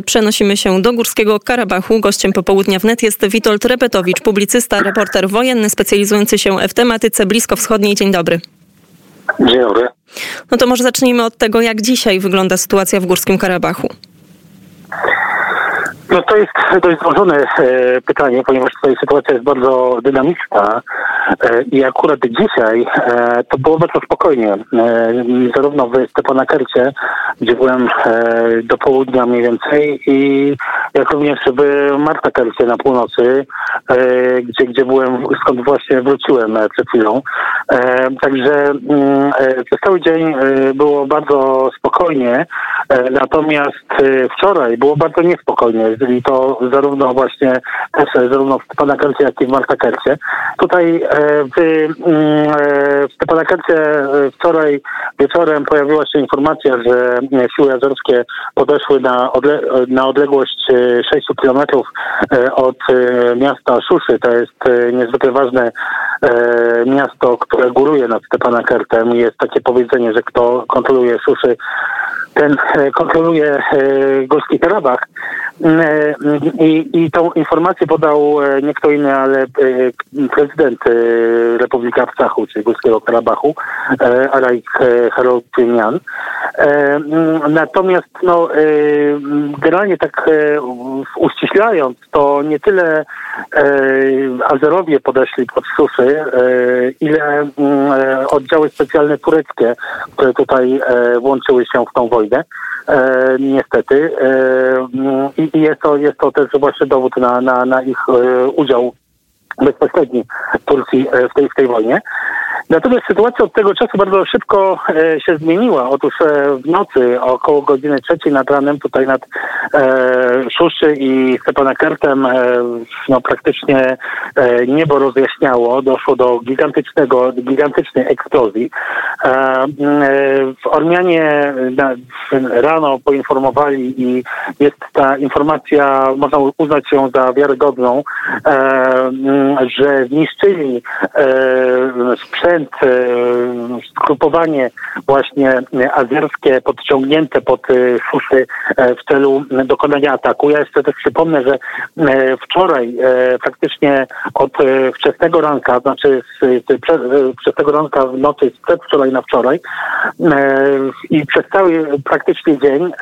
przenosimy się do Górskiego Karabachu. Gościem popołudnia wnet jest Witold Repetowicz, publicysta, reporter wojenny specjalizujący się w tematyce bliskowschodniej. Dzień dobry. Dzień dobry. No to może zacznijmy od tego, jak dzisiaj wygląda sytuacja w Górskim Karabachu. No to jest dość złożone e, pytanie, ponieważ tutaj sytuacja jest bardzo dynamiczna e, i akurat dzisiaj e, to było bardzo spokojnie. Zarówno w Stepanakercie, gdzie byłem do południa mniej więcej i jak również w Martakercie na północy, gdzie, gdzie byłem, skąd właśnie wróciłem przed chwilą. Także mm, przez cały dzień było bardzo spokojnie, natomiast wczoraj było bardzo niespokojnie i to zarówno właśnie zarówno w Stepanakercie, jak i w Martakercie. Tutaj e, w, mm, e, w Stepanakercie e, wczoraj wieczorem pojawiła się informacja, że siły azorskie podeszły na, odle na odległość 6 kilometrów od miasta Szuszy. To jest niezwykle ważne miasto, które góruje nad Stepanakertem. Jest takie powiedzenie, że kto kontroluje Szuszy, ten kontroluje Górski Karabach. E, I, I tą informację podał e, nie kto inny, ale e, prezydent Republiki Arcachu, czyli Górskiego Karabachu, Arajk Harotynian. Natomiast no, generalnie tak uściślając, to nie tyle Azerowie podeszli pod suszy, ile oddziały specjalne tureckie, które tutaj włączyły się w tą wojnę. Niestety. I i jest to, jest to też właśnie dowód na, na, na ich e, udział bezpośredni Turcji e, w tej, w tej wojnie. Natomiast sytuacja od tego czasu bardzo szybko e, się zmieniła. Otóż e, w nocy około godziny trzeciej nad ranem tutaj nad e, Szuszy i Stepanakertem no, praktycznie niebo rozjaśniało. Doszło do gigantycznego, gigantycznej eksplozji. W Ormianie rano poinformowali i jest ta informacja, można uznać ją za wiarygodną, że zniszczyli sprzęt e, skrupowanie właśnie azerskie podciągnięte pod e, szusy e, w celu dokonania ataku. Ja jeszcze też przypomnę, że wczoraj faktycznie od wczesnego ranka, znaczy z, wczesnego ranka w nocy z przedwczoraj na wczoraj i przez cały praktycznie dzień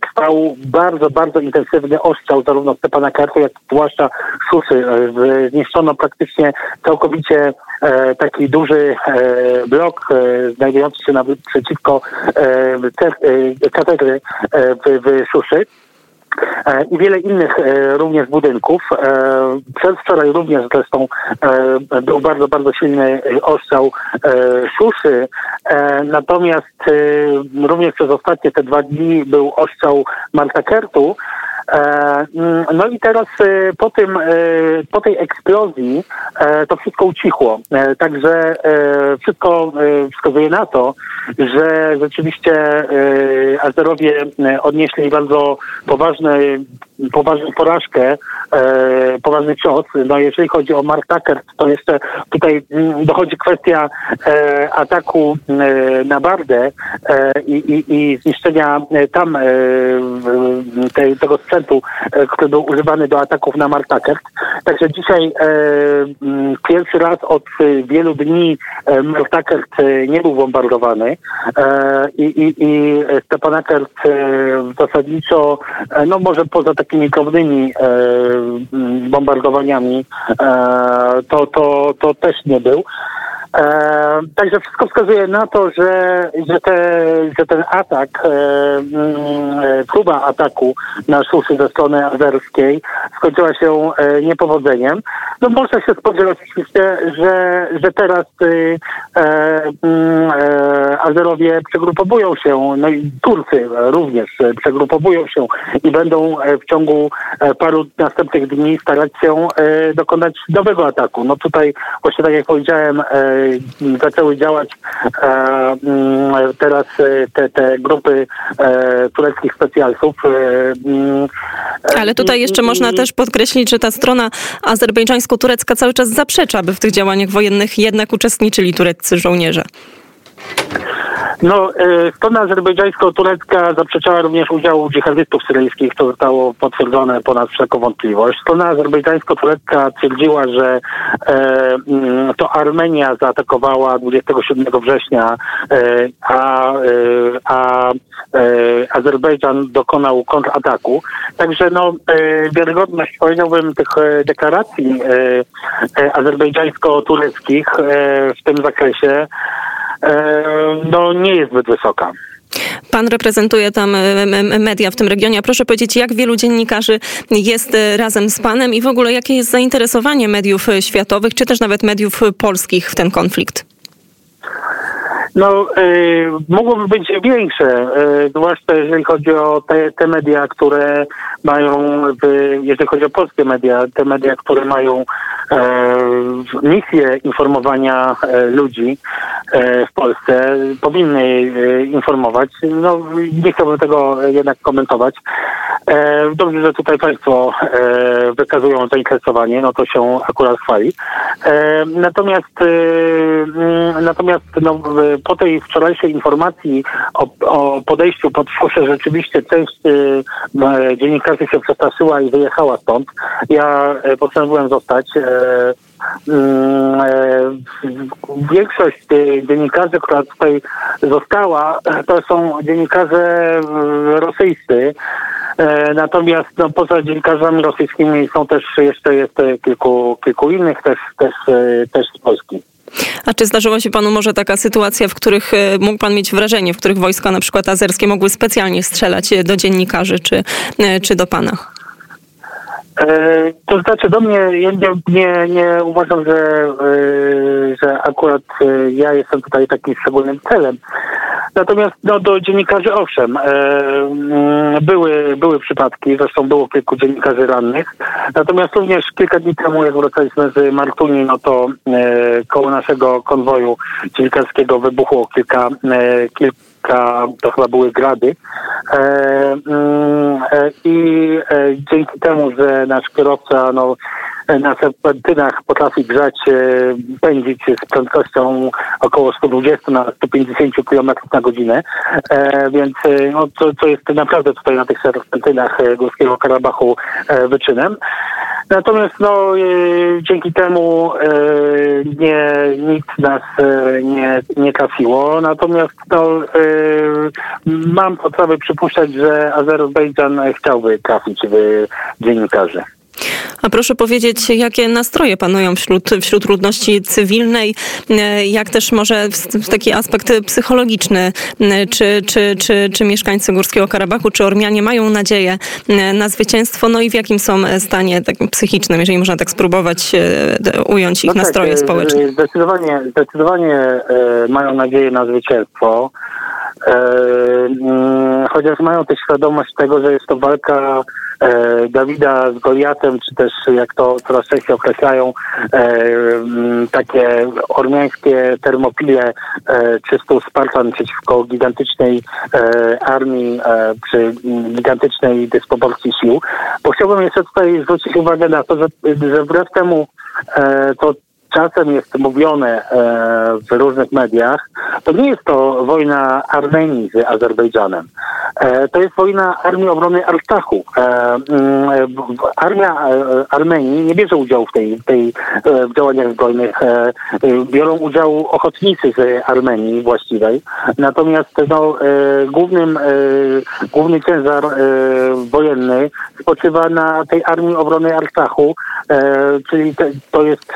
trwał bardzo, bardzo intensywny ostrzał zarówno Stepana Kartu, jak i zwłaszcza szusy. Zniszczono praktycznie całkowicie taki duży E, blok e, znajdujący się naprzeciwko e, katedry w, w Szuszy i wiele innych również budynków. Przedwczoraj również zresztą był bardzo, bardzo silny ostrzał suszy. Natomiast również przez ostatnie te dwa dni był ostrzał Mantakertu. No i teraz po tym, po tej eksplozji to wszystko ucichło. Także wszystko wskazuje na to, że rzeczywiście Azerowie odnieśli bardzo poważne, poważną porażkę, poważny cios. No jeżeli chodzi o Mark Tucker, to jeszcze tutaj dochodzi kwestia ataku na Bardę i, i, i zniszczenia tam tej, tego sprzętu, który był używany do ataków na Martakert. Także dzisiaj pierwszy raz od wielu dni Martakert nie był bombardowany i, i, i zasadniczo, no może poza takimi drobnymi bombardowaniami, to, to, to też nie był. E, także wszystko wskazuje na to, że, że, te, że ten atak, e, mm, próba ataku na Szuszy ze strony azerskiej skończyła się e, niepowodzeniem. No można się spodziewać oczywiście, że, że teraz y, e, mm, e, Azerowie przegrupowują się, no i Turcy również przegrupowują się i będą w ciągu paru następnych dni starać się dokonać nowego ataku. No tutaj właśnie tak jak powiedziałem, zaczęły działać e, mm, teraz e, te, te grupy e, tureckich specjalców. Mm, Ale tutaj jeszcze można też podkreślić, że ta strona azerbejdżańsko-turecka cały czas zaprzecza, by w tych działaniach wojennych jednak uczestniczyli tureccy żołnierze. No, strona azerbejdżańsko-turecka zaprzeczała również udziału dżihadystów syryjskich, to zostało potwierdzone ponad wszelką wątpliwość. Strona azerbejdżańsko-turecka twierdziła, że mm, to Armenia zaatakowała 27 września, a, a Azerbejdżan dokonał kontrataku. Także no, wiarygodność, powiedziałbym, tych deklaracji azerbejdżańsko-tureckich w tym zakresie no, nie jest zbyt wysoka. Pan reprezentuje tam media w tym regionie. A proszę powiedzieć, jak wielu dziennikarzy jest e, razem z panem i w ogóle jakie jest zainteresowanie mediów e, światowych, czy też nawet mediów polskich w ten konflikt? No, y, mogłoby być większe, y, zwłaszcza jeżeli chodzi o te, te media, które mają, y, jeżeli chodzi o polskie media, te media, które mają misję informowania ludzi w Polsce, powinny informować. No, nie chciałbym tego jednak komentować. Dobrze, że tutaj Państwo wykazują zainteresowanie, no to się akurat chwali. Natomiast mm, natomiast no, po tej wczorajszej informacji o, o podejściu pod fuszę rzeczywiście część dziennikarzy się przestraszyła i wyjechała stąd. Ja e, postanowiłem zostać. E, e, większość dziennikarzy, która tutaj została, to są dziennikarze rosyjscy. Natomiast no, poza dziennikarzami rosyjskimi są też jeszcze jest kilku, kilku innych, też, też, też z Polski. A czy zdarzyła się panu może taka sytuacja, w których e, mógł pan mieć wrażenie, w których wojska na przykład azerskie mogły specjalnie strzelać do dziennikarzy czy, e, czy do pana? E, to znaczy do mnie, ja nie, nie, nie uważam, że, że akurat ja jestem tutaj takim szczególnym celem. Natomiast no, do dziennikarzy owszem, e, mm, były, były przypadki, zresztą było kilku dziennikarzy rannych. Natomiast również kilka dni temu, jak wracaliśmy z Martuni, no to e, koło naszego konwoju dziennikarskiego wybuchło kilka, e, to chyba były grady. E, mm, e, I e, dzięki temu, że nasz kierowca no, na serpentynach potrafi grzać, e, pędzić z prędkością około 120 na 150 km na godzinę, e, więc e, no, to, to jest naprawdę tutaj na tych serpentynach Górskiego Karabachu wyczynem. Natomiast no, dzięki temu nie, nikt nas nie, nie trafiło. Natomiast no, mam podstawy przypuszczać, że Azerbejdżan chciałby trafić w dziennikarzy. A proszę powiedzieć, jakie nastroje panują wśród, wśród ludności cywilnej, e, jak też może taki aspekt psychologiczny, e, czy, czy, czy, czy mieszkańcy Górskiego Karabachu, czy Ormianie mają nadzieję e, na zwycięstwo, no i w jakim są stanie takim psychicznym, jeżeli można tak spróbować ująć ich no tak, nastroje społeczne? Zdecydowanie, zdecydowanie mają nadzieję na zwycięstwo. Chociaż mają też świadomość tego, że jest to walka Dawida z Goliatem, czy też jak to coraz częściej określają, e, takie ormiańskie termopile, e, czy stół Spartan przeciwko gigantycznej armii, przy gigantycznej dysproporcji sił. Bo chciałbym jeszcze tutaj zwrócić uwagę na to, że, że wbrew temu to czasem jest mówione e, w różnych mediach, to nie jest to wojna Armenii z Azerbejdżanem. E, to jest wojna Armii Obrony Artachu. E, mm, armia Armenii nie bierze udziału w tej, tej w działaniach zbrojnych. Biorą udział ochotnicy z Armenii właściwej. Natomiast no, głównym, główny ciężar wojenny spoczywa na tej Armii Obrony Artachu, czyli te, to jest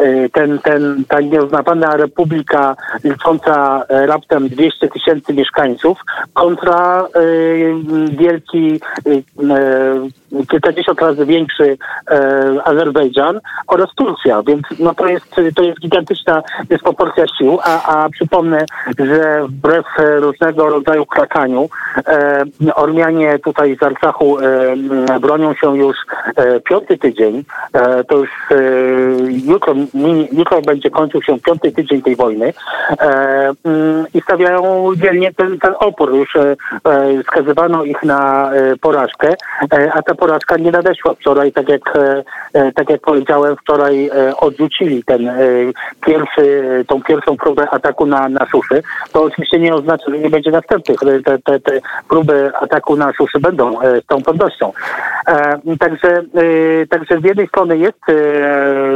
Y, ten, ten, ta nieuznawana republika licząca e, raptem 200 tysięcy mieszkańców kontra wielki e, kilkadziesiąt razy większy e, Azerbejdżan oraz Turcja, więc no to jest, to jest gigantyczna dysproporcja sił, a, a przypomnę, że wbrew różnego rodzaju krakaniu e, Ormianie tutaj z Arcachu e, bronią się już e, piąty tydzień, to już jutro jutro będzie kończył się piąty tydzień tej wojny e, mm, i stawiają dzielnie ten, ten opór. Już e, e skazywano ich na e, porażkę, e, a ta porażka nie nadeszła wczoraj, tak jak, tak jak powiedziałem, wczoraj odrzucili ten pierwszy, tą pierwszą próbę ataku na, na suszy. To oczywiście nie oznacza, że nie będzie następnych. Te, te, te próby ataku na suszy będą z tą pewnością. Także, także z jednej strony jest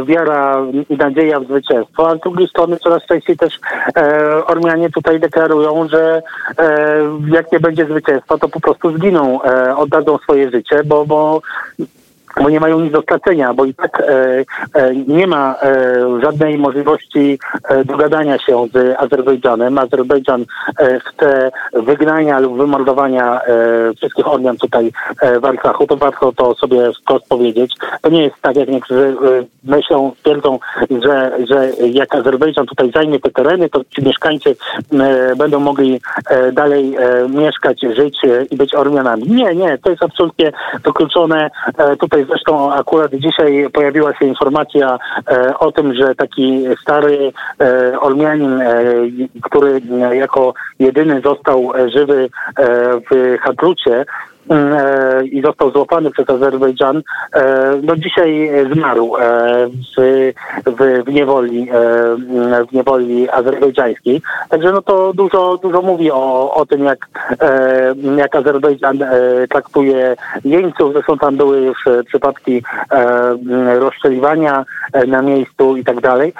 wiara i nadzieja w zwycięstwo, a z drugiej strony coraz częściej też Ormianie tutaj deklarują, że jak nie będzie zwycięstwa, to po prostu zginą, oddadzą swoje życie, bo, bo bo nie mają nic do stracenia, bo i tak e, e, nie ma e, żadnej możliwości e, dogadania się z Azerbejdżanem. Azerbejdżan e, chce wygnania lub wymordowania e, wszystkich Ormian tutaj w Arcachu. To warto to sobie wprost powiedzieć. To nie jest tak, jak niektórzy myślą, twierdzą, że, że jak Azerbejdżan tutaj zajmie te tereny, to ci mieszkańcy będą mogli dalej mieszkać, żyć i być Ormianami. Nie, nie, to jest absolutnie wykluczone. Tutaj Zresztą akurat dzisiaj pojawiła się informacja e, o tym, że taki stary e, Ormianin, e, który jako jedyny został żywy w Hadrucie, i został złapany przez Azerbejdżan, e, no dzisiaj zmarł e, w, w, w, niewoli, w niewoli azerbejdżańskiej. Także no to dużo, dużo mówi o, o tym, jak, jak Azerbejdżan traktuje jeńców. Zresztą tam były już przypadki rozstrzeliwania na miejscu i tak dalej,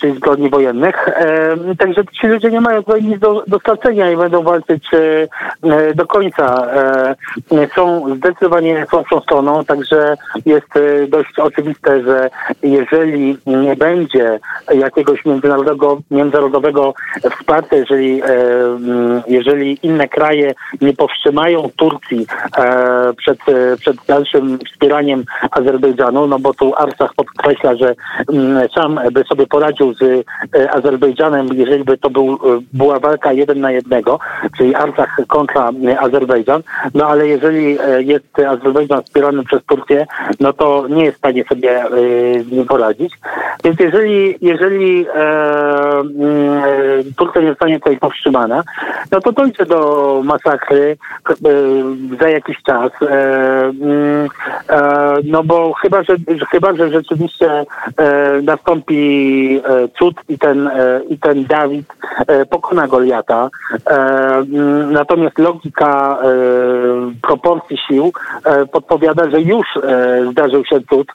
czyli zbrodni wojennych. Także ci ludzie nie mają tutaj nic do, do stracenia i będą walczyć do końca są zdecydowanie słabszą stroną, także jest e, dość oczywiste, że jeżeli nie będzie jakiegoś międzynarodowego, międzynarodowego wsparcia, jeżeli, e, jeżeli inne kraje nie powstrzymają Turcji e, przed, przed dalszym wspieraniem Azerbejdżanu, no bo tu Arsach podkreśla, że sam by sobie poradził z Azerbejdżanem, jeżeli by to był, była walka jeden na jednego, czyli Arsach kontra Azerbejdżan, no ale jeżeli e, jest Azerbejdżan wspierany przez Turcję, no to nie jest w stanie sobie e, poradzić. Więc jeżeli, jeżeli e, mm, Turcja nie zostanie tutaj powstrzymana, no to dojdzie do masakry za jakiś czas. Mm, no bo chyba, że, chyba, że rzeczywiście nastąpi cud i ten, i ten Dawid pokona Goliata. Mm, natomiast logika proporcji sił e, podpowiada, że już e, zdarzył się cud,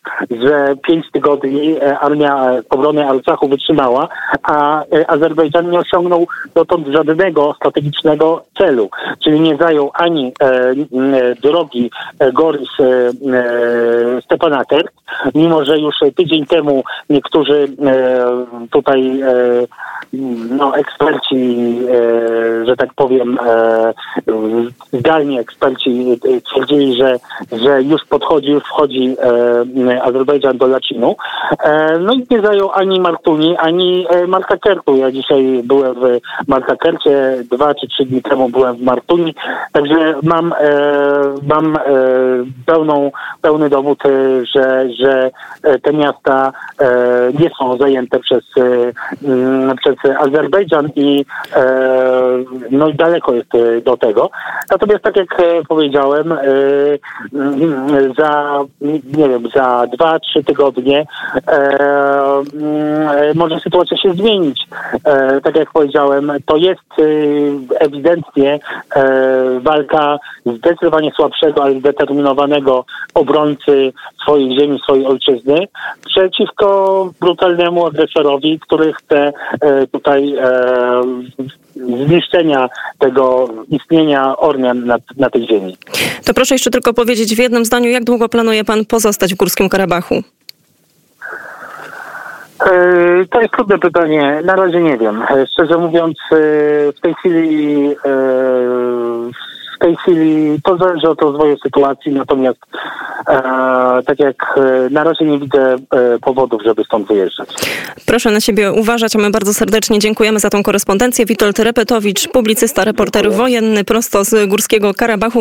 że pięć tygodni e, armia obrony Arcachu wytrzymała, a Azerbejdżan nie osiągnął dotąd żadnego strategicznego celu, czyli nie zajął ani drogi Goris Stepanaker, mimo że już tydzień temu niektórzy tutaj no, eksperci, że tak powiem, zdalni eksperci twierdzili, że, że już podchodzi, już wchodzi e, Azerbejdżan do Lacinu. E, no i nie zajął ani Martuni, ani e, Martakertu. Ja dzisiaj byłem w Martakercie, dwa czy trzy dni temu byłem w Martuni, także mam, e, mam e, pełną, pełny dowód, e, że, że te miasta nie są zajęte przez, przez Azerbejdżan i no daleko jest do tego. Natomiast tak jak powiedziałem, powiedziałem, e, mm, za, nie wiem, za dwa, trzy tygodnie e, mm, może sytuacja się zmienić. E, tak jak powiedziałem, to jest ewidentnie walka zdecydowanie słabszego, ale zdeterminowanego obrońcy swoich ziemi, swojej ojczyzny przeciwko brutalnemu agresorowi, który chce tutaj zniszczenia tego istnienia Ormian na, na tej ziemi. To proszę jeszcze tylko powiedzieć w jednym zdaniu, jak długo planuje pan pozostać w Górskim Karabachu? E, to jest trudne pytanie. Na razie nie wiem. E, szczerze mówiąc, e, w tej chwili w tej chwili to zależy od rozwoju sytuacji, natomiast e, tak jak e, na razie nie widzę e, powodów, żeby stąd wyjeżdżać. Proszę na siebie uważać, a my bardzo serdecznie dziękujemy za tą korespondencję. Witold Repetowicz, publicysta, reporter wojenny prosto z Górskiego Karabachu.